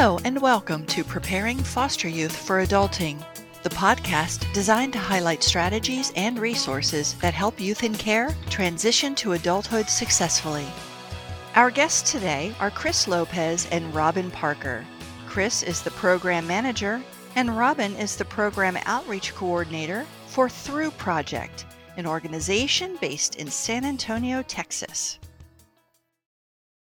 Hello, and welcome to Preparing Foster Youth for Adulting, the podcast designed to highlight strategies and resources that help youth in care transition to adulthood successfully. Our guests today are Chris Lopez and Robin Parker. Chris is the program manager, and Robin is the program outreach coordinator for Through Project, an organization based in San Antonio, Texas.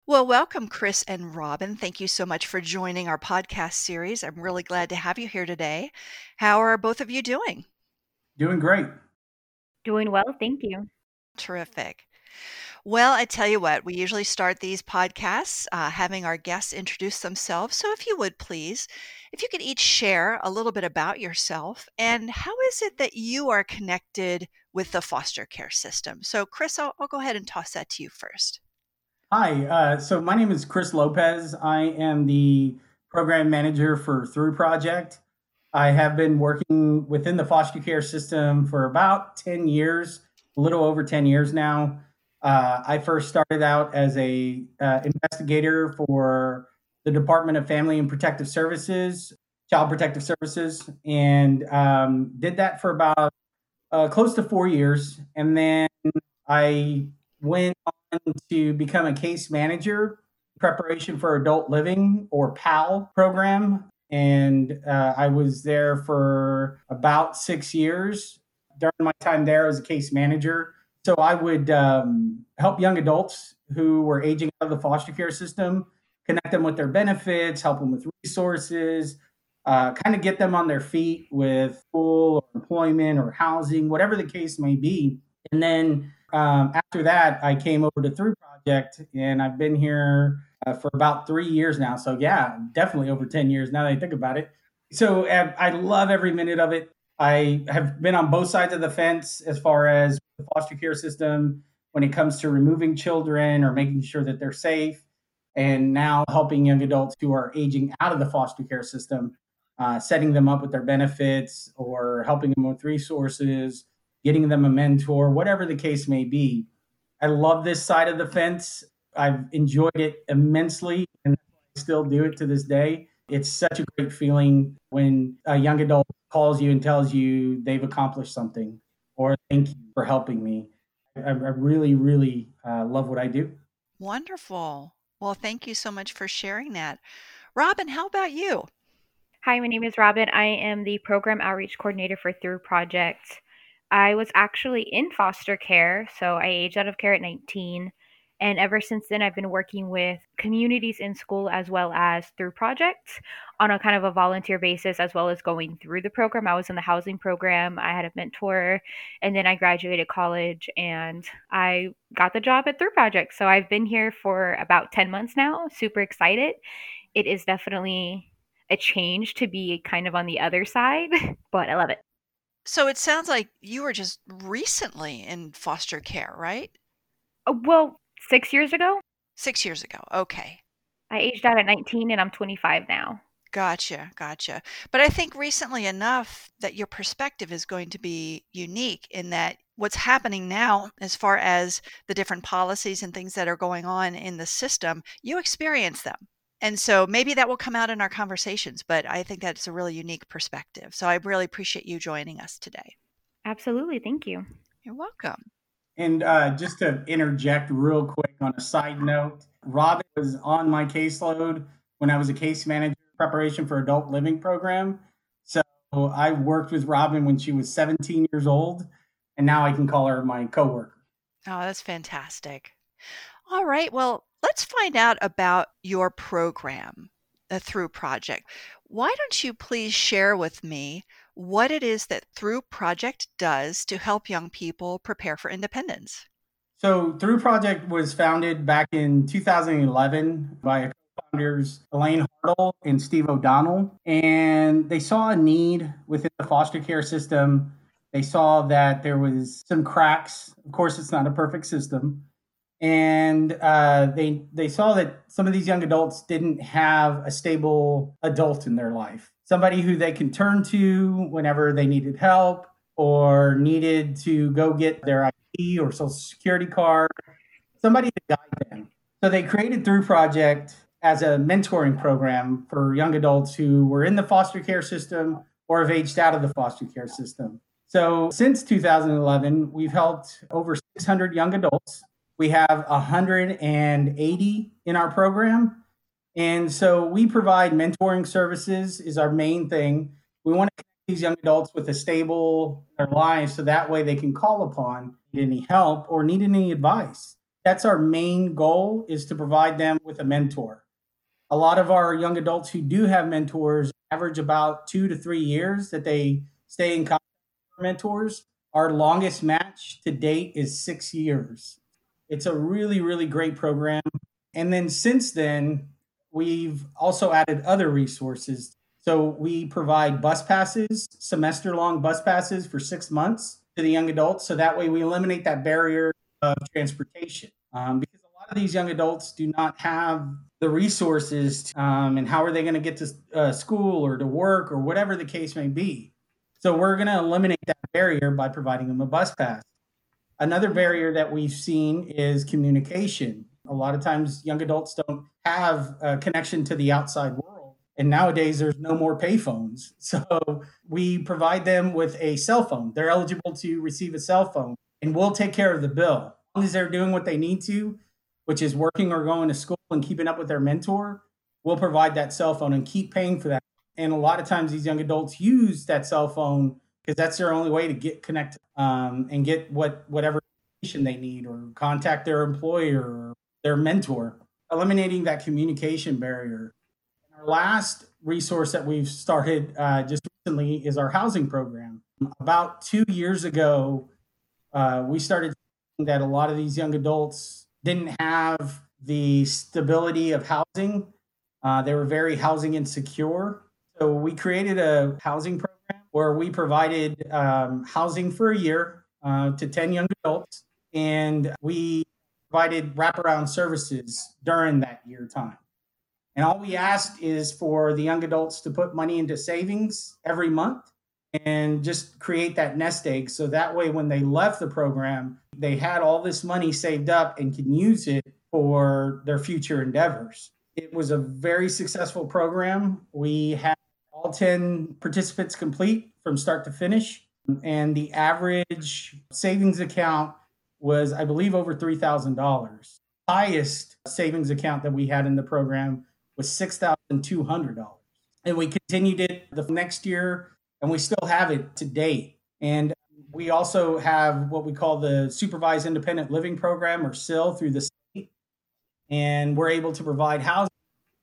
Well, welcome, Chris and Robin. Thank you so much for joining our podcast series. I'm really glad to have you here today. How are both of you doing? Doing great. Doing well, thank you. Terrific. Well, I tell you what, we usually start these podcasts uh, having our guests introduce themselves. So, if you would please, if you could each share a little bit about yourself and how is it that you are connected with the foster care system. So, Chris, I'll, I'll go ahead and toss that to you first. Hi, uh, so my name is Chris Lopez. I am the program manager for Through Project. I have been working within the foster care system for about 10 years, a little over 10 years now. Uh, I first started out as a uh, investigator for the Department of Family and Protective Services, Child Protective Services, and um, did that for about uh, close to four years. And then I went to become a case manager, preparation for adult living or PAL program. And uh, I was there for about six years. During my time there as a case manager, so I would um, help young adults who were aging out of the foster care system, connect them with their benefits, help them with resources, uh, kind of get them on their feet with school or employment or housing, whatever the case may be. And then um, after that, I came over to Through Project, and I've been here uh, for about three years now. So yeah, definitely over ten years now that I think about it. So uh, I love every minute of it. I have been on both sides of the fence as far as the foster care system when it comes to removing children or making sure that they're safe, and now helping young adults who are aging out of the foster care system, uh, setting them up with their benefits or helping them with resources getting them a mentor, whatever the case may be. I love this side of the fence. I've enjoyed it immensely and I still do it to this day. It's such a great feeling when a young adult calls you and tells you they've accomplished something or thank you for helping me. I, I really, really uh, love what I do. Wonderful. Well, thank you so much for sharing that. Robin, how about you? Hi, my name is Robin. I am the program outreach coordinator for Through Project. I was actually in foster care. So I aged out of care at 19. And ever since then, I've been working with communities in school as well as through projects on a kind of a volunteer basis, as well as going through the program. I was in the housing program, I had a mentor, and then I graduated college and I got the job at Through Project. So I've been here for about 10 months now, super excited. It is definitely a change to be kind of on the other side, but I love it. So it sounds like you were just recently in foster care, right? Uh, well, six years ago. Six years ago. Okay. I aged out at 19 and I'm 25 now. Gotcha, gotcha. But I think recently enough that your perspective is going to be unique in that what's happening now, as far as the different policies and things that are going on in the system, you experience them. And so maybe that will come out in our conversations, but I think that's a really unique perspective. So I really appreciate you joining us today. Absolutely. Thank you. You're welcome. And uh, just to interject real quick on a side note, Robin was on my caseload when I was a case manager preparation for adult living program. So I worked with Robin when she was 17 years old, and now I can call her my coworker. Oh, that's fantastic. All right. Well, let's find out about your program, the Through Project. Why don't you please share with me what it is that Through Project does to help young people prepare for independence? So, Through Project was founded back in 2011 by founders Elaine Hartle and Steve O'Donnell, and they saw a need within the foster care system. They saw that there was some cracks. Of course, it's not a perfect system, and uh, they they saw that some of these young adults didn't have a stable adult in their life, somebody who they can turn to whenever they needed help or needed to go get their ID or social security card, somebody to guide them. So they created Through Project as a mentoring program for young adults who were in the foster care system or have aged out of the foster care system. So since 2011, we've helped over 600 young adults. We have 180 in our program. And so we provide mentoring services is our main thing. We want to connect these young adults with a stable their lives so that way they can call upon any help or need any advice. That's our main goal is to provide them with a mentor. A lot of our young adults who do have mentors average about two to three years that they stay in contact with mentors. Our longest match to date is six years. It's a really, really great program. And then since then, we've also added other resources. So we provide bus passes, semester long bus passes for six months to the young adults. So that way we eliminate that barrier of transportation. Um, because a lot of these young adults do not have the resources to, um, and how are they going to get to uh, school or to work or whatever the case may be. So we're going to eliminate that barrier by providing them a bus pass. Another barrier that we've seen is communication. A lot of times, young adults don't have a connection to the outside world. And nowadays, there's no more payphones. So we provide them with a cell phone. They're eligible to receive a cell phone, and we'll take care of the bill. As long as they're doing what they need to, which is working or going to school and keeping up with their mentor, we'll provide that cell phone and keep paying for that. And a lot of times, these young adults use that cell phone because that's their only way to get connected um, and get what whatever information they need or contact their employer or their mentor, eliminating that communication barrier. And our last resource that we've started uh, just recently is our housing program. About two years ago, uh, we started that a lot of these young adults didn't have the stability of housing. Uh, they were very housing insecure. So we created a housing program where we provided um, housing for a year uh, to 10 young adults, and we provided wraparound services during that year time. And all we asked is for the young adults to put money into savings every month and just create that nest egg. So that way, when they left the program, they had all this money saved up and can use it for their future endeavors. It was a very successful program. We had 10 participants complete from start to finish. And the average savings account was, I believe, over $3,000. Highest savings account that we had in the program was $6,200. And we continued it the next year, and we still have it to date. And we also have what we call the Supervised Independent Living Program, or SIL, through the state. And we're able to provide housing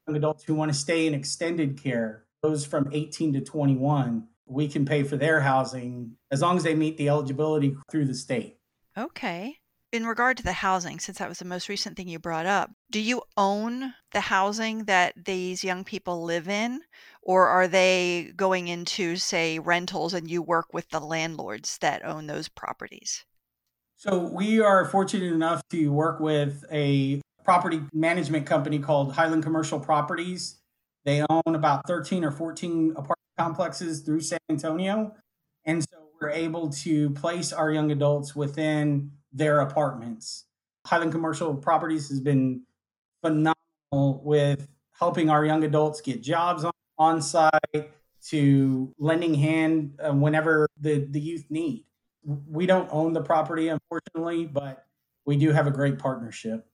adults who want to stay in extended care those from 18 to 21, we can pay for their housing as long as they meet the eligibility through the state. Okay. In regard to the housing, since that was the most recent thing you brought up, do you own the housing that these young people live in? Or are they going into, say, rentals and you work with the landlords that own those properties? So we are fortunate enough to work with a property management company called Highland Commercial Properties they own about 13 or 14 apartment complexes through San Antonio. And so we're able to place our young adults within their apartments. Highland Commercial Properties has been phenomenal with helping our young adults get jobs on, on site to lending hand uh, whenever the, the youth need. We don't own the property, unfortunately, but we do have a great partnership.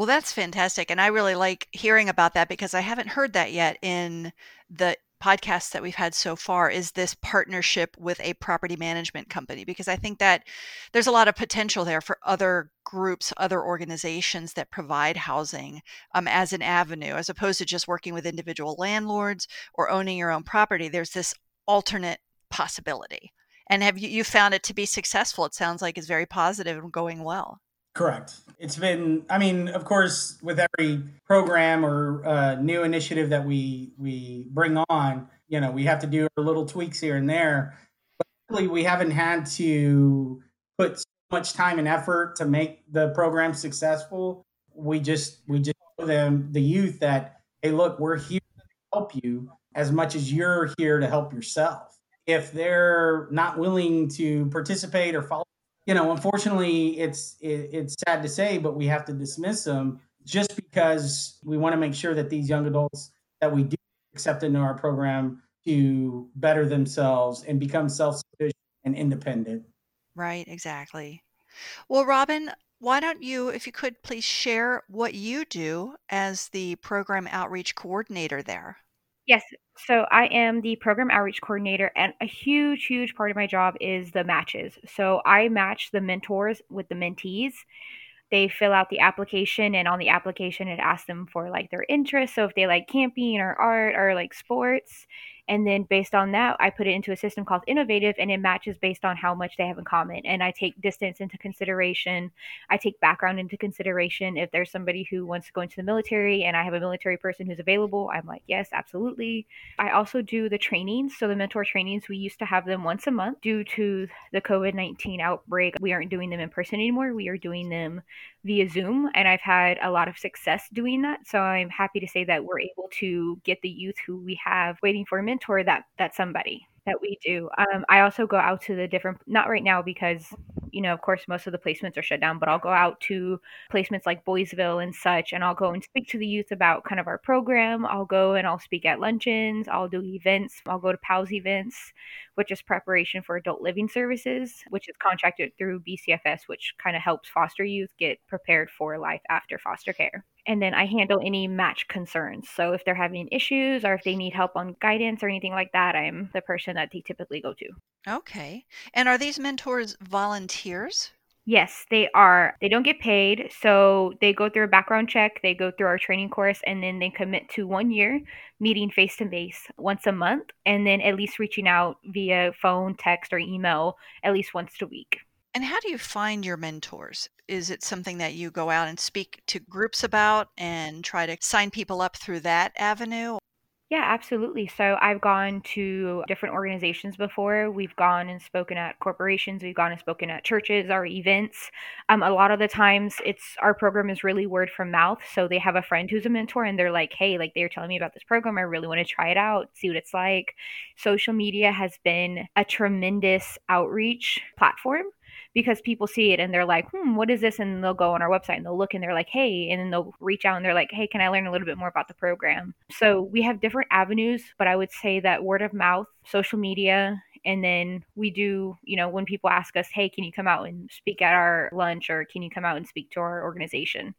Well, that's fantastic. And I really like hearing about that because I haven't heard that yet in the podcasts that we've had so far is this partnership with a property management company because I think that there's a lot of potential there for other groups, other organizations that provide housing um, as an avenue, as opposed to just working with individual landlords or owning your own property. There's this alternate possibility. And have you, you found it to be successful? It sounds like it's very positive and going well. Correct. It's been, I mean, of course, with every program or uh, new initiative that we we bring on, you know, we have to do our little tweaks here and there. But really, we haven't had to put so much time and effort to make the program successful. We just we just show them the youth that hey, look, we're here to help you as much as you're here to help yourself. If they're not willing to participate or follow you know, unfortunately, it's it, it's sad to say, but we have to dismiss them. just because we want to make sure that these young adults that we do accept into our program to better themselves and become self-sufficient and independent. Right, exactly. Well, Robin, why don't you, if you could please share what you do as the program outreach coordinator there? Yes. So I am the program outreach coordinator, and a huge, huge part of my job is the matches. So I match the mentors with the mentees they fill out the application and on the application it asks them for like their interests so if they like camping or art or like sports and then based on that i put it into a system called innovative and it matches based on how much they have in common. And i take distance into consideration. I take background into consideration. If there's somebody who wants to go into the military and i have a military person who's available i'm like yes absolutely. I also do the trainings. So the mentor trainings we used to have them once a month. Due to the covid-19 outbreak we aren't doing them in person anymore. We are doing them via Zoom, and I've had a lot of success doing that. So I'm happy to say that we're able to get the youth who we have waiting for a mentor that that's somebody that we do. Um, I also go out to the different, not right now because, you know, of course, most of the placements are shut down, but I'll go out to placements like Boysville and such, and I'll go and speak to the youth about kind of our program. I'll go and I'll speak at luncheons, I'll do events, I'll go to PALS events, which is preparation for adult living services, which is contracted through BCFS, which kind of helps foster youth get prepared for life after foster care and then I handle any match concerns. So if they're having issues or if they need help on guidance or anything like that, I'm the person that they typically go to. Okay. And are these mentors volunteers? Yes, they are. They don't get paid. So they go through a background check, they go through our training course, and then they commit to one year meeting face to face once a month, and then at least reaching out via phone, text, or email at least once a week. And how do you find your mentors? Is it something that you go out and speak to groups about and try to sign people up through that avenue? Yeah, absolutely. So I've gone to different organizations before. We've gone and spoken at corporations. We've gone and spoken at churches our events. Um, a lot of the times, it's our program is really word from mouth. So they have a friend who's a mentor, and they're like, "Hey, like they're telling me about this program. I really want to try it out, see what it's like." Social media has been a tremendous outreach platform because people see it and they're like, hmm, what is this? And they'll go on our website and they'll look and they're like, hey, and then they'll reach out and they're like, hey, can I learn a little bit more about the program? So we have different avenues, but I would say that word of mouth, social media, and then we do, you know, when people ask us, hey, can you come out and speak at our lunch or can you come out and speak to our organization?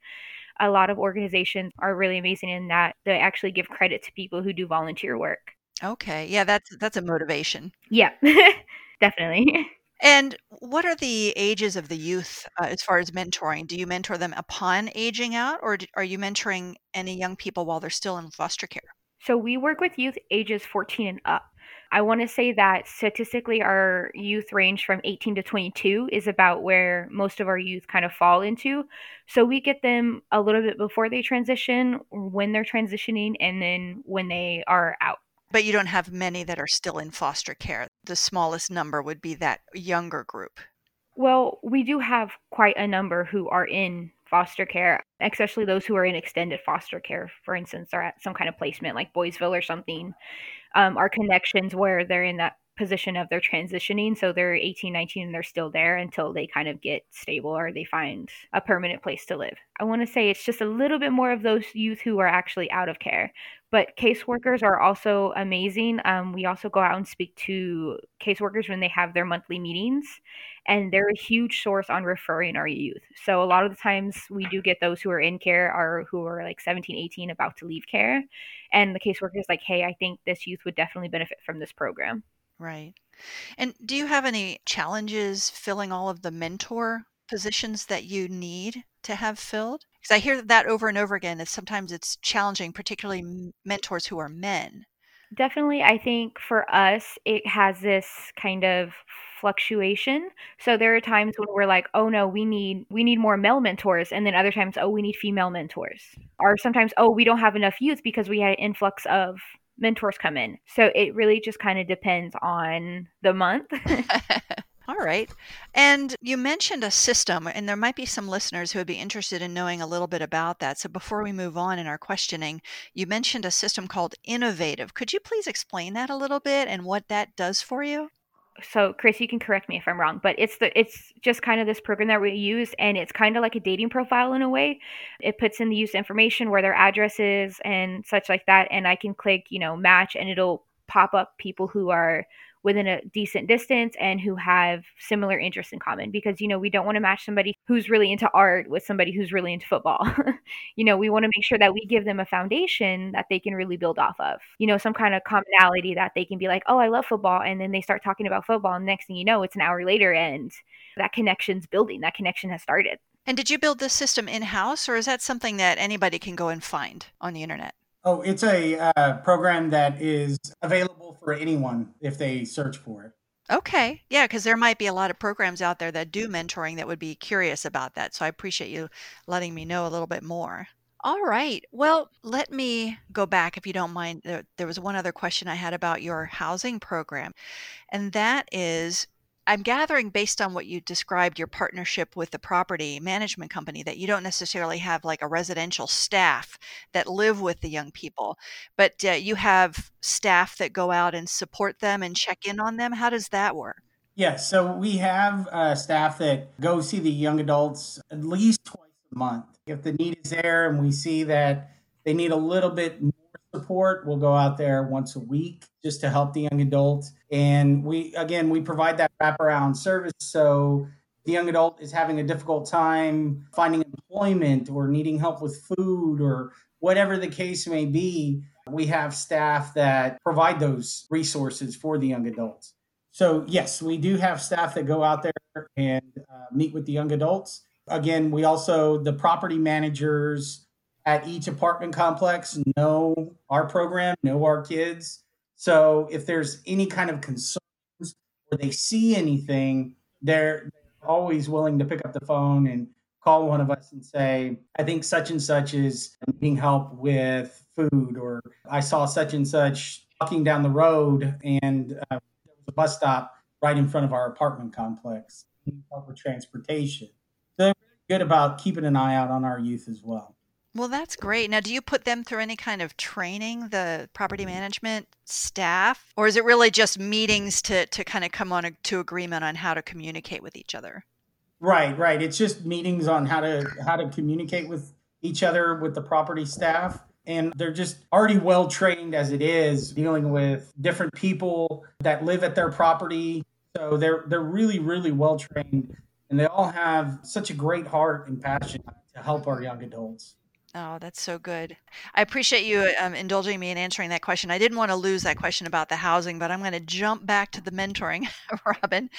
A lot of organizations are really amazing in that they actually give credit to people who do volunteer work. Okay. Yeah, that's that's a motivation. Yeah. Definitely. And what are the ages of the youth uh, as far as mentoring? Do you mentor them upon aging out, or do, are you mentoring any young people while they're still in foster care? So we work with youth ages 14 and up. I want to say that statistically, our youth range from 18 to 22 is about where most of our youth kind of fall into. So we get them a little bit before they transition, when they're transitioning, and then when they are out. But you don't have many that are still in foster care. The smallest number would be that younger group. Well, we do have quite a number who are in foster care, especially those who are in extended foster care, for instance, or at some kind of placement like Boysville or something. Um, our connections where they're in that position of they're transitioning so they're 18 19 and they're still there until they kind of get stable or they find a permanent place to live i want to say it's just a little bit more of those youth who are actually out of care but caseworkers are also amazing um, we also go out and speak to caseworkers when they have their monthly meetings and they're a huge source on referring our youth so a lot of the times we do get those who are in care or who are like 17 18 about to leave care and the caseworker is like hey i think this youth would definitely benefit from this program Right. And do you have any challenges filling all of the mentor positions that you need to have filled? Because I hear that over and over again. Is sometimes it's challenging, particularly mentors who are men. Definitely, I think for us, it has this kind of fluctuation. So there are times when we're like, "Oh no, we need we need more male mentors," and then other times, "Oh, we need female mentors," or sometimes, "Oh, we don't have enough youth because we had an influx of mentors come in. So it really just kind of depends on the month. All right. And you mentioned a system, and there might be some listeners who would be interested in knowing a little bit about that. So before we move on in our questioning, you mentioned a system called Innovative. Could you please explain that a little bit and what that does for you? so Chris, you can correct me if I'm wrong, but it's the it's just kind of this program that we use and it's kind of like a dating profile in a way. It puts in the use information where their address is and such like that and I can click, you know, match and it'll pop up people who are within a decent distance and who have similar interests in common because you know we don't want to match somebody who's really into art with somebody who's really into football. You know we want to make sure that we give them a foundation that they can really build off of. You know some kind of commonality that they can be like oh i love football and then they start talking about football and next thing you know it's an hour later and that connection's building that connection has started. And did you build this system in house or is that something that anybody can go and find on the internet Oh, it's a uh, program that is available for anyone if they search for it. Okay. Yeah, because there might be a lot of programs out there that do mentoring that would be curious about that. So I appreciate you letting me know a little bit more. All right. Well, let me go back if you don't mind. There, there was one other question I had about your housing program, and that is I'm gathering based on what you described your partnership with the property management company that you don't necessarily have like a residential staff that live with the young people, but uh, you have staff that go out and support them and check in on them. How does that work? Yes, so we have uh, staff that go see the young adults at least twice a month. If the need is there and we see that they need a little bit more support, we'll go out there once a week just to help the young adult. And we, again, we provide that wraparound service. So the young adult is having a difficult time finding employment or needing help with food or whatever the case may be, we have staff that provide those resources for the young adults. So, yes, we do have staff that go out there and uh, meet with the young adults. Again, we also, the property managers at each apartment complex know our program, know our kids. So if there's any kind of concerns or they see anything, they're always willing to pick up the phone and call one of us and say, I think such and such is needing help with food, or I saw such and such walking down the road and uh, there was a bus stop right in front of our apartment complex, help with transportation. So they're good about keeping an eye out on our youth as well. Well, that's great. Now, do you put them through any kind of training, the property mm-hmm. management staff, or is it really just meetings to to kind of come on a, to agreement on how to communicate with each other? Right, right. It's just meetings on how to how to communicate with each other with the property staff and they're just already well trained as it is dealing with different people that live at their property. So they're they're really really well trained and they all have such a great heart and passion to help our young adults. Oh, that's so good. I appreciate you um, indulging me in answering that question. I didn't want to lose that question about the housing, but I'm going to jump back to the mentoring, Robin.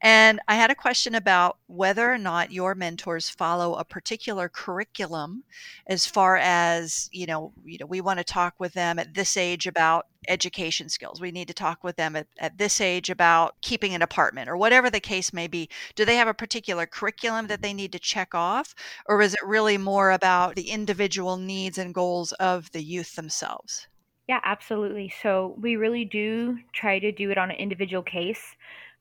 And I had a question about whether or not your mentors follow a particular curriculum as far as, you know, you know, we want to talk with them at this age about education skills. We need to talk with them at, at this age about keeping an apartment or whatever the case may be. Do they have a particular curriculum that they need to check off? Or is it really more about the individual needs and goals of the youth themselves? Yeah, absolutely. So we really do try to do it on an individual case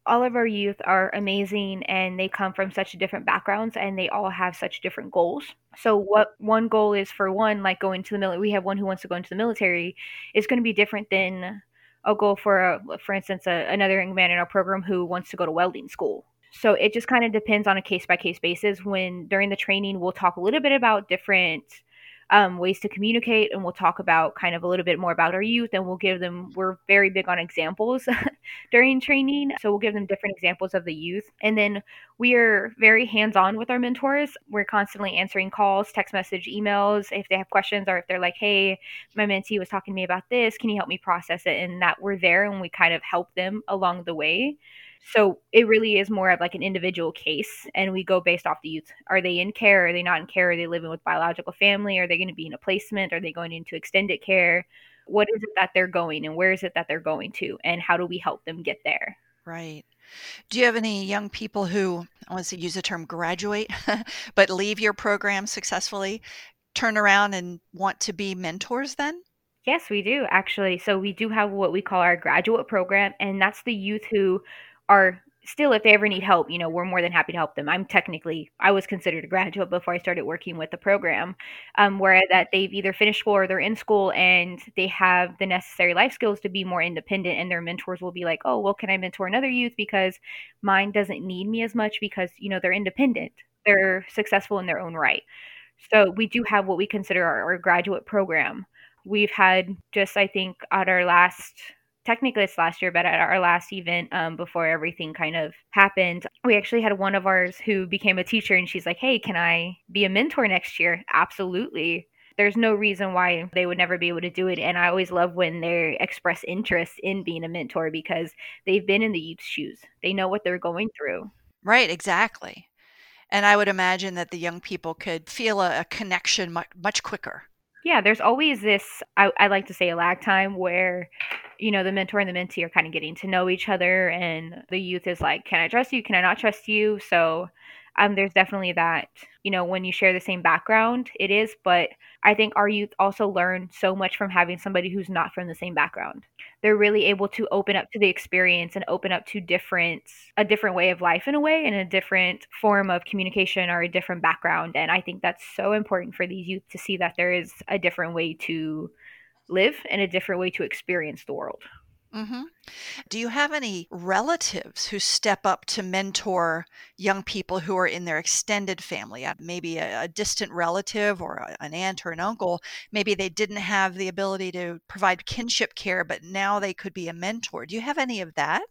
all of our youth are amazing and they come from such different backgrounds and they all have such different goals. So what one goal is for one, like going to the military, we have one who wants to go into the military, is going to be different than a goal for, a, for instance, a, another young man in our program who wants to go to welding school. So it just kind of depends on a case by case basis. When during the training, we'll talk a little bit about different um, ways to communicate and we'll talk about kind of a little bit more about our youth and we'll give them we're very big on examples during training so we'll give them different examples of the youth. And then we are very hands-on with our mentors. We're constantly answering calls text message emails if they have questions or if they're like hey my mentee was talking to me about this. Can you help me process it? And that we're there and we kind of help them along the way so it really is more of like an individual case, and we go based off the youth. Are they in care? Are they not in care? Are they living with biological family? Are they going to be in a placement? Are they going into extended care? What is it that they're going, and where is it that they're going to, and how do we help them get there? Right. Do you have any young people who, I want to use the term graduate, but leave your program successfully, turn around and want to be mentors then? Yes, we do actually. So we do have what we call our graduate program, and that's the youth who are still if they ever need help you know we're more than happy to help them. I'm technically i was considered a graduate before i started working with the program um, where that they've either finished school or they're in school and they have the necessary life skills to be more independent and their mentors will be like oh well can i mentor another youth? Because mine doesn't need me as much because you know they're independent. They're successful in their own right. So we do have what we consider our, our graduate program. We've had just i think at our last technically it's last year, but at our last event um, before everything kind of happened, we actually had one of ours who became a teacher and she's like, Hey, can I be a mentor next year? Absolutely. There's no reason why they would never be able to do it. And I always love when they express interest in being a mentor because they've been in the youth's shoes. They know what they're going through. Right, exactly. And I would imagine that the young people could feel a, a connection much, much quicker yeah, there's always this, I, I like to say a lag time where, you know, the mentor and the mentee are kind of getting to know each other and the youth is like, can I trust you? Can I not trust you? So um, there's definitely that, you know, when you share the same background, it is. But I think our youth also learn so much from having somebody who's not from the same background. They're really able to open up to the experience and open up to different, a different way of life in a way, and a different form of communication or a different background. And I think that's so important for these youth to see that there is a different way to live and a different way to experience the world. Mm-hmm. Do you have any relatives who step up to mentor young people who are in their extended family? Uh, maybe a, a distant relative or a, an aunt or an uncle. Maybe they didn't have the ability to provide kinship care, but now they could be a mentor. Do you have any of that?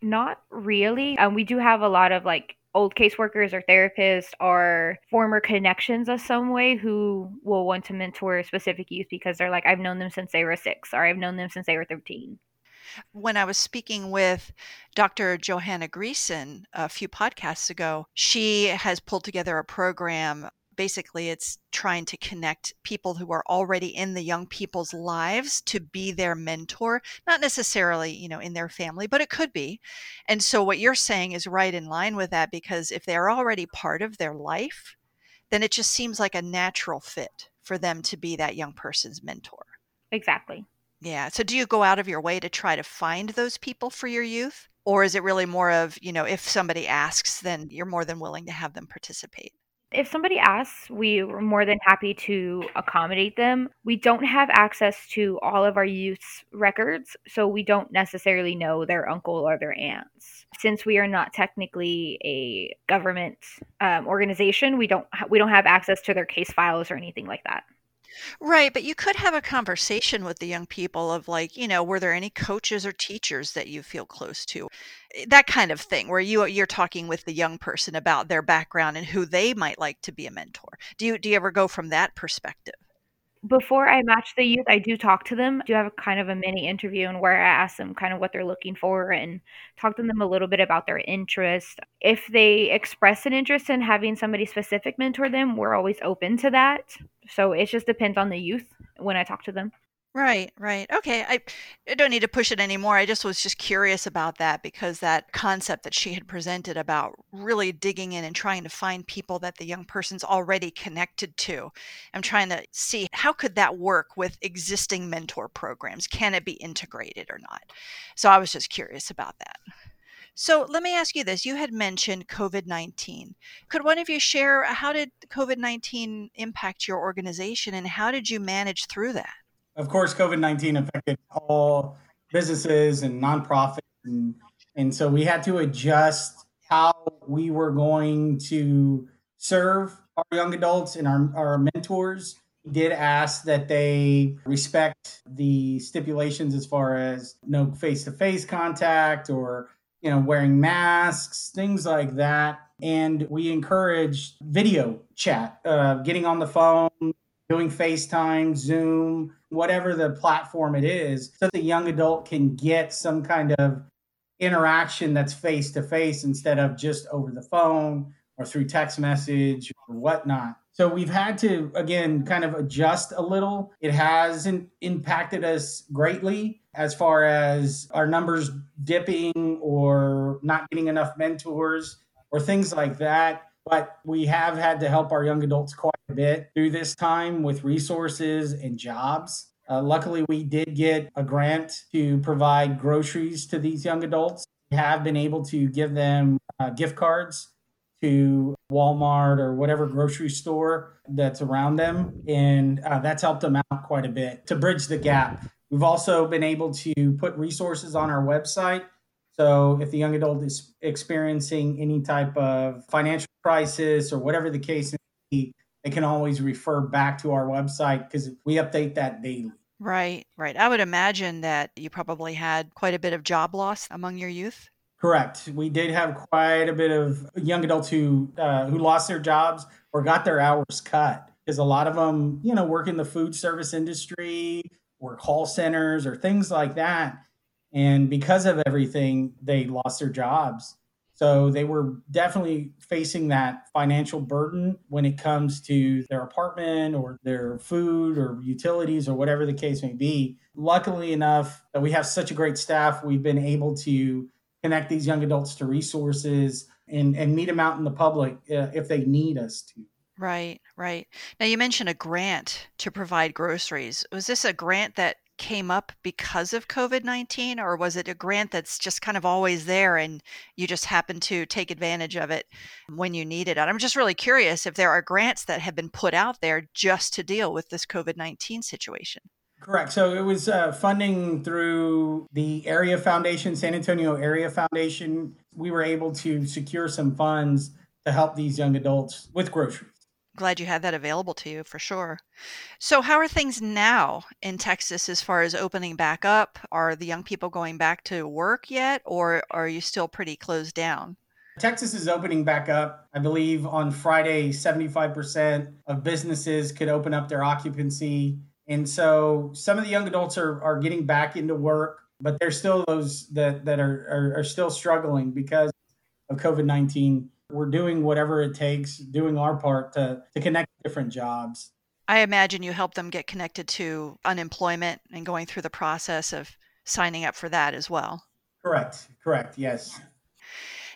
Not really. Um, we do have a lot of like old caseworkers or therapists or former connections of some way who will want to mentor specific youth because they're like, I've known them since they were six or I've known them since they were 13. When I was speaking with Dr. Johanna Greeson a few podcasts ago, she has pulled together a program. Basically, it's trying to connect people who are already in the young people's lives to be their mentor, not necessarily, you know, in their family, but it could be. And so what you're saying is right in line with that because if they're already part of their life, then it just seems like a natural fit for them to be that young person's mentor. Exactly. Yeah. So do you go out of your way to try to find those people for your youth? Or is it really more of, you know, if somebody asks, then you're more than willing to have them participate? If somebody asks, we are more than happy to accommodate them. We don't have access to all of our youth's records, so we don't necessarily know their uncle or their aunts. Since we are not technically a government um, organization, we don't ha- we don't have access to their case files or anything like that. Right, but you could have a conversation with the young people of like, you know, were there any coaches or teachers that you feel close to? Eh, that kind of thing where you you're talking with the young person about their background and who they might like to be a mentor. Do you do you ever go from that perspective? Before I match the youth, I do talk to them. I do have a kind of a mini interview and where I ask them kind of what they're looking for and talk to them a little bit about their interest. If they express an interest in having somebody specific mentor them, we're always open to that. So it just depends on the youth when I talk to them. Right, right. Okay. I, I don't need to push it anymore. I just was just curious about that because that concept that she had presented about really digging in and trying to find people that the young person's already connected to. I'm trying to see how could that work with existing mentor programs? Can it be integrated or not? So I was just curious about that. So let me ask you this. You had mentioned COVID 19. Could one of you share how did COVID 19 impact your organization and how did you manage through that? Of course, COVID 19 affected all businesses and nonprofits. And, and so we had to adjust how we were going to serve our young adults and our, our mentors. We did ask that they respect the stipulations as far as no face to face contact or you know wearing masks things like that and we encouraged video chat uh, getting on the phone doing FaceTime, Zoom, whatever the platform it is, so the young adult can get some kind of interaction that's face to face instead of just over the phone or through text message or whatnot. So we've had to, again, kind of adjust a little. It hasn't impacted us greatly as far as our numbers dipping or not getting enough mentors or things like that but we have had to help our young adults quite bit through this time with resources and jobs. Uh, luckily, we did get a grant to provide groceries to these young adults. We have been able to give them uh, gift cards to Walmart or whatever grocery store that's around them. And uh, that's helped them out quite a bit to bridge the gap. We've also been able to put resources on our website. So if the young adult is experiencing any type of financial crisis or whatever the case may be, they can always refer back to our website because we update that daily. Right, right. I would imagine that you probably had quite a bit of job loss among your youth. Correct. We did have quite a bit of young adults who uh, who lost their jobs or got their hours cut because a lot of them, you know, work in the food service industry or call centers or things like that, and because of everything, they lost their jobs. So they were definitely facing that financial burden when it comes to their apartment or their food or utilities or whatever the case may be. Luckily enough that we have such a great staff, we've been able to connect these young adults to resources and, and meet them out in the public uh, if they need us to. Right, right. Now you mentioned a grant to provide groceries. Was this a grant that came up because of COVID 19, or was it a grant that's just kind of always there and you just happen to take advantage of it when you need it? And I'm just really curious if there are grants that have been put out there just to deal with this COVID 19 situation. Correct. So it was uh, funding through the Area Foundation, San Antonio Area Foundation. We were able to secure some funds to help these young adults with groceries. Glad you had that available to you for sure. So, how are things now in Texas as far as opening back up? Are the young people going back to work yet, or are you still pretty closed down? Texas is opening back up. I believe on Friday, 75% of businesses could open up their occupancy and so some of the young adults are, are getting back into work, but there's still those that, that are, are, are still struggling because of COVID 19. We're doing whatever it takes, doing our part to, to connect different jobs. I imagine you help them get connected to unemployment and going through the process of signing up for that as well. Correct. Correct. Yes.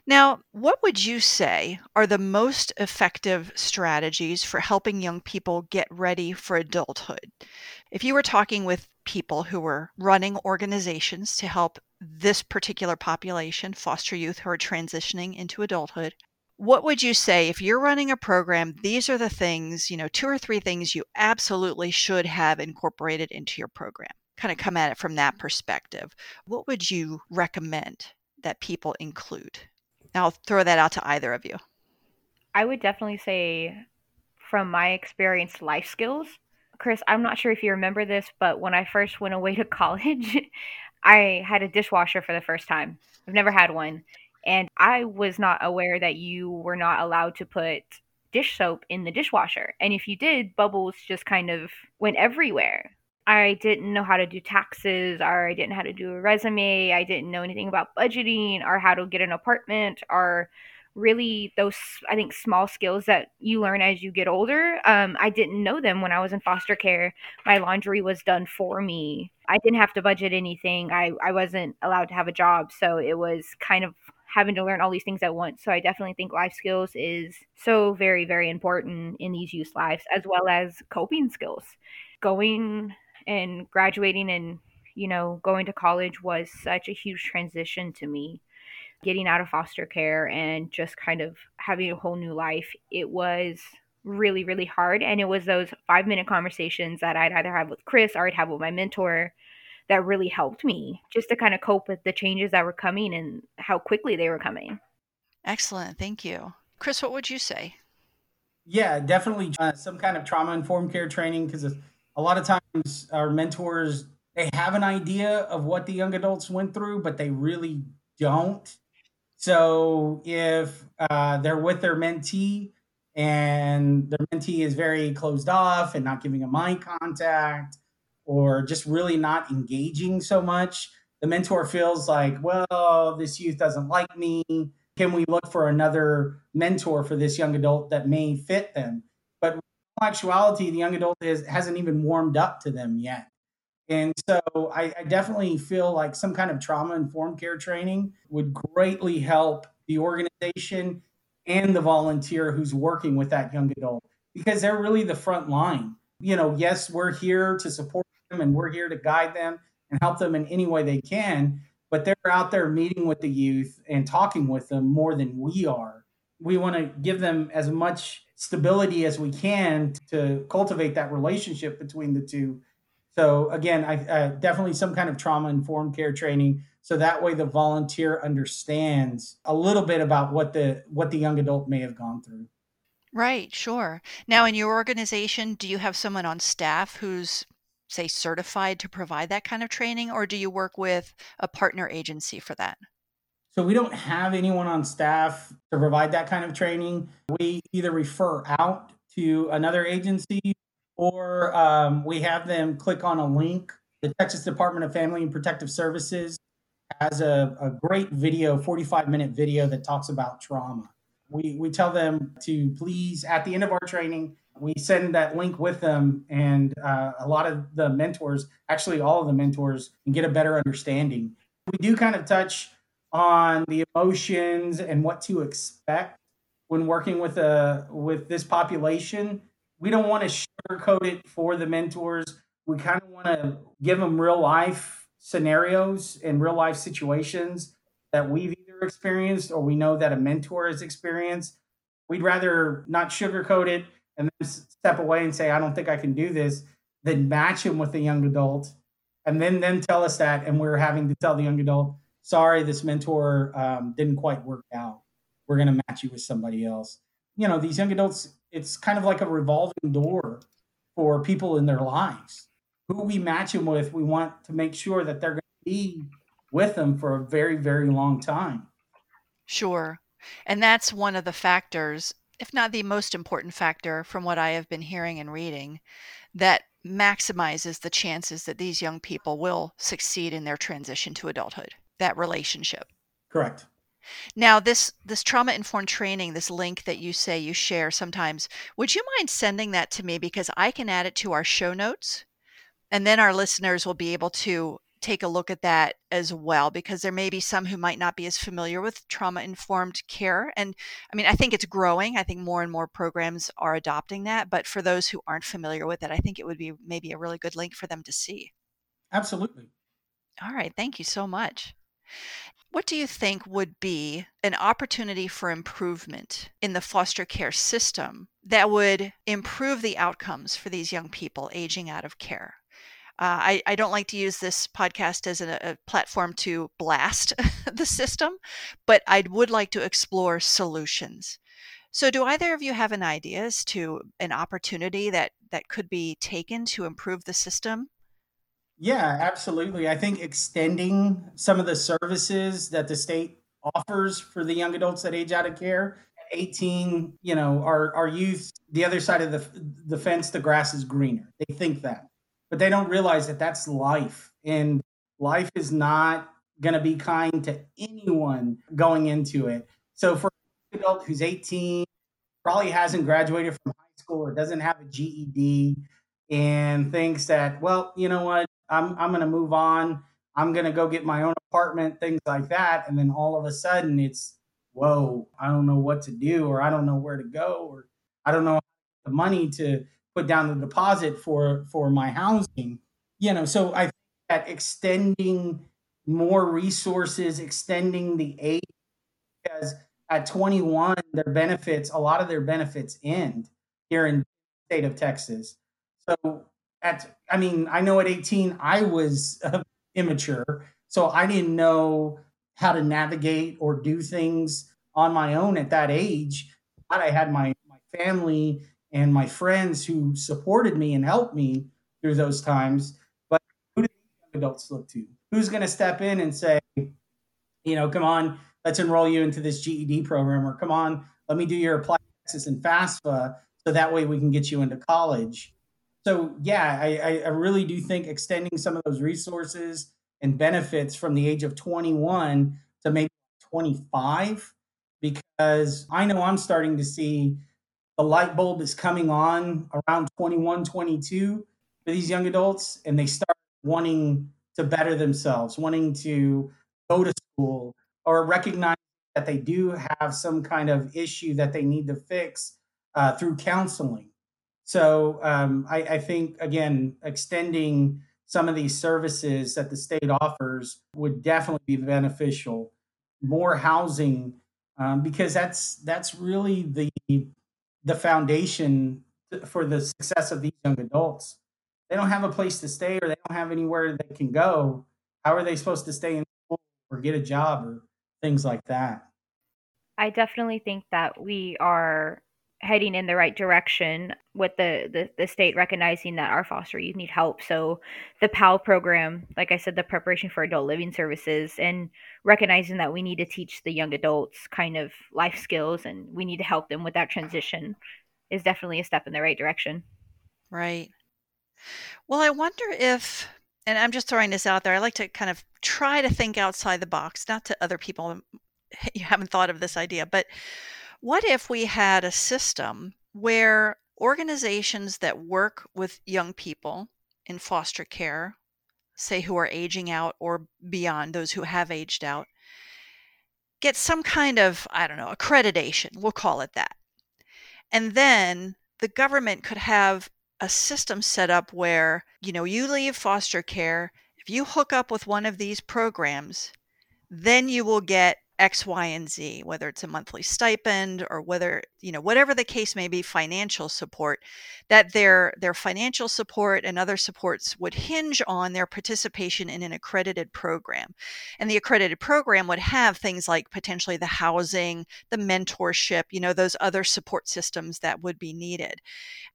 Now, what would you say are the most effective strategies for helping young people get ready for adulthood? If you were talking with people who were running organizations to help this particular population, foster youth who are transitioning into adulthood, what would you say if you're running a program? These are the things, you know, two or three things you absolutely should have incorporated into your program. Kind of come at it from that perspective. What would you recommend that people include? Now I'll throw that out to either of you. I would definitely say, from my experience, life skills. Chris, I'm not sure if you remember this, but when I first went away to college, I had a dishwasher for the first time. I've never had one. And I was not aware that you were not allowed to put dish soap in the dishwasher. And if you did, bubbles just kind of went everywhere. I didn't know how to do taxes or I didn't know how to do a resume. I didn't know anything about budgeting or how to get an apartment or really those I think small skills that you learn as you get older. Um, I didn't know them when I was in foster care. My laundry was done for me. I didn't have to budget anything. I, I wasn't allowed to have a job. So it was kind of having to learn all these things at once. So I definitely think life skills is so very, very important in these youth lives, as well as coping skills. Going and graduating and you know going to college was such a huge transition to me getting out of foster care and just kind of having a whole new life it was really really hard and it was those five minute conversations that i'd either have with chris or i'd have with my mentor that really helped me just to kind of cope with the changes that were coming and how quickly they were coming. Excellent thank you. Chris what would you say? Yeah definitely uh, some kind of trauma informed care training because a lot of times our mentors they have an idea of what the young adults went through but they really don't. So if uh, they're with their mentee and their mentee is very closed off and not giving them eye contact or just really not engaging so much the mentor feels like well this youth doesn't like me can we look for another mentor for this young adult that may fit them but actuality, the young adult is, hasn't even warmed up to them yet. And so I, I definitely feel like some kind of trauma informed care training would greatly help the organization and the volunteer who's working with that young adult because they're really the front line. You know, yes, we're here to support and we're here to guide them and help them in any way they can. but they're out there meeting with the youth and talking with them more than we are. We want to give them as much stability as we can to cultivate that relationship between the two. So again, I, definitely some kind of trauma informed care training, so that way the volunteer understands a little bit about what the what the young adult may have gone through. Right, sure. Now, in your organization, do you have someone on staff who's, say, certified to provide that kind of training, or do you work with a partner agency for that? So, we don't have anyone on staff to provide that kind of training. We either refer out to another agency or um, we have them click on a link. The Texas Department of Family and Protective Services has a, a great video, 45 minute video that talks about trauma we we tell them to please at the end of our training we send that link with them and uh, a lot of the mentors actually all of the mentors can get a better understanding. We do kind of touch on the emotions and what to expect when working with a with this population. We don't want to sugarcoat it for the mentors. We kind of want to give them real life scenarios and real life situations that we've either experienced or we know that a mentor has experienced, we'd rather not sugarcoat it and then step away and say, I don't think I can do this, then match him with a young adult and then then tell us that and we're having to tell the young adult, sorry, this mentor um, didn't quite work out. We're going to match you with somebody else. You know, these young adults, it's kind of like a revolving door for people in their lives. Who we match them with, we want to make sure that they're going to be with them for a very, very long time. Sure. And that's one of the factors, if not the most important factor from what I have been hearing and reading, that maximizes the chances that these young people will succeed in their transition to adulthood, that relationship. Correct. Now, this this trauma informed training, this link that you say you share sometimes, would you mind sending that to me because I can add it to our show notes, and then our listeners will be able to take a look at that as well because there may be some who might not be as familiar with trauma informed care and i mean i think it's growing. I think more and more programs are adopting that but for those who aren't familiar with it i think it would be maybe a really good link for them to see. Absolutely. All right thank you so much. What do you think would be an opportunity for improvement in the foster care system that would improve the outcomes for these young people aging out of care uh, I, I, don't like to use this podcast as a, a platform to blast the system, but I would like to explore solutions. So, do either of you have an idea as to an opportunity that that could be taken to improve the system? Yeah, absolutely. I think extending some of the services that the state offers for the young adults that age out of care. 18, you know, our, our youth, the other side of the, the fence, the grass is greener. They think that but they don't realize that that's life and life is not going to be kind to anyone going into it. So for an adult who's 18 probably hasn't graduated from high school or doesn't have a ged and thinks that well you know what? I'm, I'm going to move on. I'm going to go get my own apartment things like that and then all of a sudden it's whoa i don't know what to do or i don't know where to go or i don't know the money to put down the deposit for for my housing you know so i think that extending more resources extending the age because at 21 their benefits a lot of their benefits end here in state of texas. So at i mean i know at 18 i was uh, immature so i didn't know how to navigate or do things on my own at that age. But i had my my family and my friends who supported me and helped me through those times. But who do adults look to? Who's going to step in and say, you know, come on, let's enroll you into this GED program, or come on, let me do your applied Texas and FAFSA, so that way we can get you into college. So yeah, I, I really do think extending some of those resources and benefits from the age of 21 to maybe 25, because I know I'm starting to see the light bulb is coming on around 21, 22 for these young adults, and they start wanting to better themselves, wanting to go to school, or recognize that they do have some kind of issue that they need to fix uh, through counseling. So um, I, I think, again, extending some of these services that the state offers would definitely be beneficial. More housing, um, because that's that's really the the foundation for the success of these young adults. They don't have a place to stay, or they don't have anywhere they can go. How are they supposed to stay in school or get a job or things like that? I definitely think that we are heading in the right direction with the, the, the state recognizing that our foster youth need help. So the PAL program, like I said, the preparation for adult living services and recognizing that we need to teach the young adults kind of life skills and we need to help them with that transition is definitely a step in the right direction. Right. Well, I wonder if and I'm just throwing this out there. I like to kind of try to think outside the box, not to other people you haven't thought of this idea, but what if we had a system where organizations that work with young people in foster care, say who are aging out or beyond, those who have aged out, get some kind of, I don't know, accreditation, we'll call it that. And then the government could have a system set up where, you know, you leave foster care, if you hook up with one of these programs, then you will get X, Y, and Z, whether it's a monthly stipend or whether, you know, whatever the case may be, financial support, that their their financial support and other supports would hinge on their participation in an accredited program. And the accredited program would have things like potentially the housing, the mentorship, you know, those other support systems that would be needed.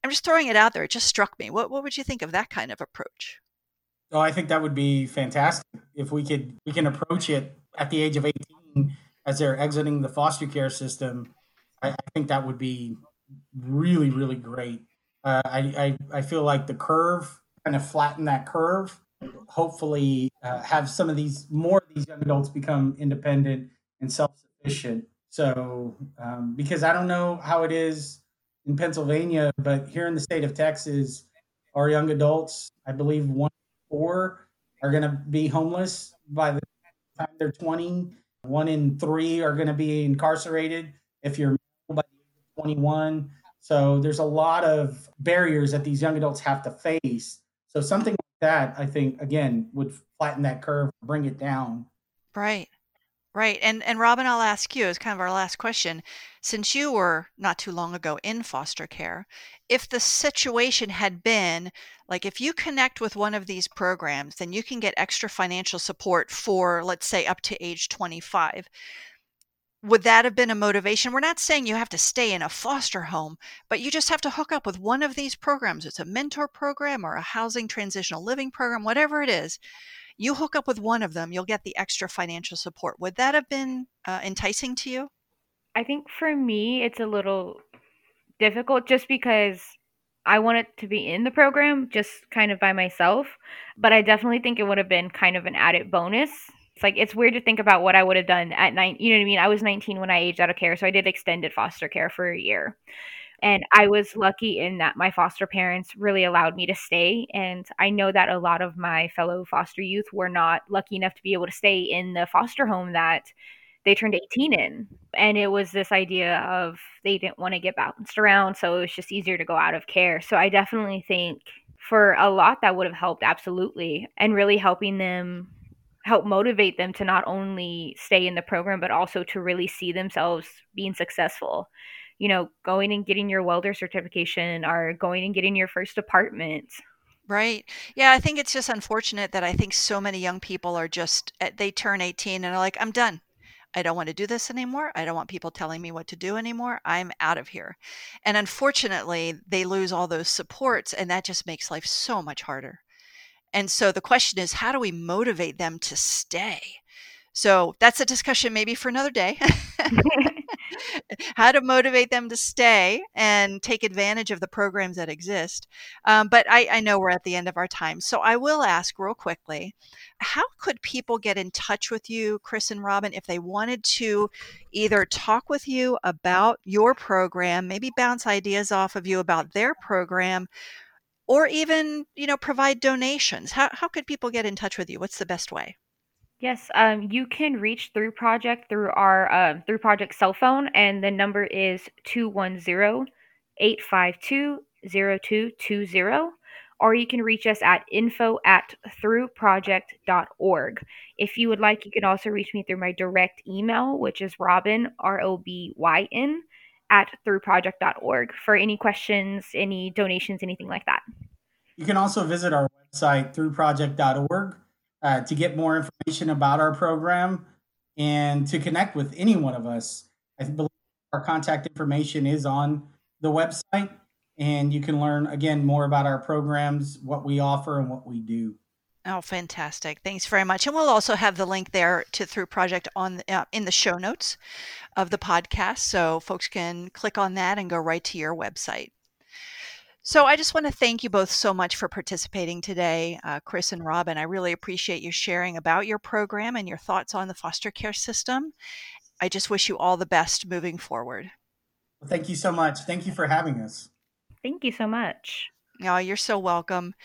I'm just throwing it out there. It just struck me. What what would you think of that kind of approach? Oh, I think that would be fantastic if we could we can approach it at the age of 18 as they're exiting the foster care system, I, I think that would be really, really great. Uh, I, I, I feel like the curve kind of flatten that curve. Hopefully, uh, have some of these more of these young adults become independent and self sufficient. So, um, because I don't know how it is in Pennsylvania, but here in the state of Texas, our young adults, I believe one four, are going to be homeless by the time they're 20 one in three are going to be incarcerated if you're by 21. So there's a lot of barriers that these young adults have to face. So something like that, I think, again, would flatten that curve, bring it down. Right. Right. And and Robyn, I'll ask you as kind of our last question. Since you were not too long ago in foster care, if the situation had been like if you connect with one of these programs, then you can get extra financial support for let's say up to age 25. Would that have been a motivation? We're not saying you have to stay in a foster home, but you just have to hook up with one of these programs. It's a mentor program or a housing transitional living program, whatever it is you hook up with one of them, you'll get the extra financial support. Would that have been uh, enticing to you? I think for me, it's a little difficult just because I wanted to be in the program just kind of by myself. But I definitely think it would have been kind of an added bonus. It's like it's weird to think about what I would have done at nine. You know what I mean? I was 19 when I aged out of care, so I did extended foster care for a year. And I was lucky in that my foster parents really allowed me to stay. And I know that a lot of my fellow foster youth were not lucky enough to be able to stay in the foster home that they turned 18 in. And it was this idea of they didn't want to get bounced around. So it was just easier to go out of care. So I definitely think for a lot that would have helped, absolutely. And really helping them help motivate them to not only stay in the program, but also to really see themselves being successful you know, going and getting your welder certification or going and getting your first apartment. Right. Yeah, I think it's just unfortunate that I think so many young people are just eh, they turn 18 and are like, I'm done. I don't want to do this anymore. I don't want people telling me what to do anymore. I'm out of here. And unfortunately, they lose all those supports and that just makes life so much harder. And so the question is, how do we motivate them to stay? So that's a discussion maybe for another day. how to motivate them to stay and take advantage of the programs that exist. Um, but I, I know we're at the end of our time. So I will ask real quickly how could people get in touch with you, Chris and Robyn, if they wanted to either talk with you about your program, maybe bounce ideas off of you about their program? Or even, you know, provide donations. How, how could people get in touch with you? What's the best way? Yes, um, you can reach THRU Project through our uh, THRU Project cell phone, and the number is 210 852 0220. or you can reach us at info at thruproject.org. If you would like, you can also reach me through my direct email, which is robyn, R O B Y N, at thruproject.org for any questions, any donations, anything like that. You can also visit our website, thruproject.org, uh, to get more information about our program and to connect with any one of us. I believe our contact information is on the website, and you can learn again more about our programs, what we offer, and what we do. Oh, fantastic! Thanks very much, and we'll also have the link there to THRU Project on uh, in the show notes of the podcast, so folks can click on that and go right to your website. So I just want to thank you both so much for participating today, uh, Chris and Robyn. I really appreciate you sharing about your program and your thoughts on the foster care system. I just wish you all the best moving forward. Well, thank you so much. Thank you for having us. Thank you so much. Oh, you're so welcome.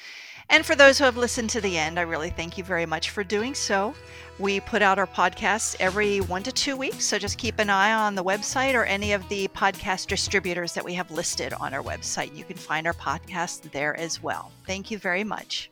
And for those who have listened to the end, I really thank you very much for doing so. We put out our podcasts every one to two weeks, so just keep an eye on the website or any of the podcast distributors that we have listed on our website. You can find our podcast there as well. Thank you very much.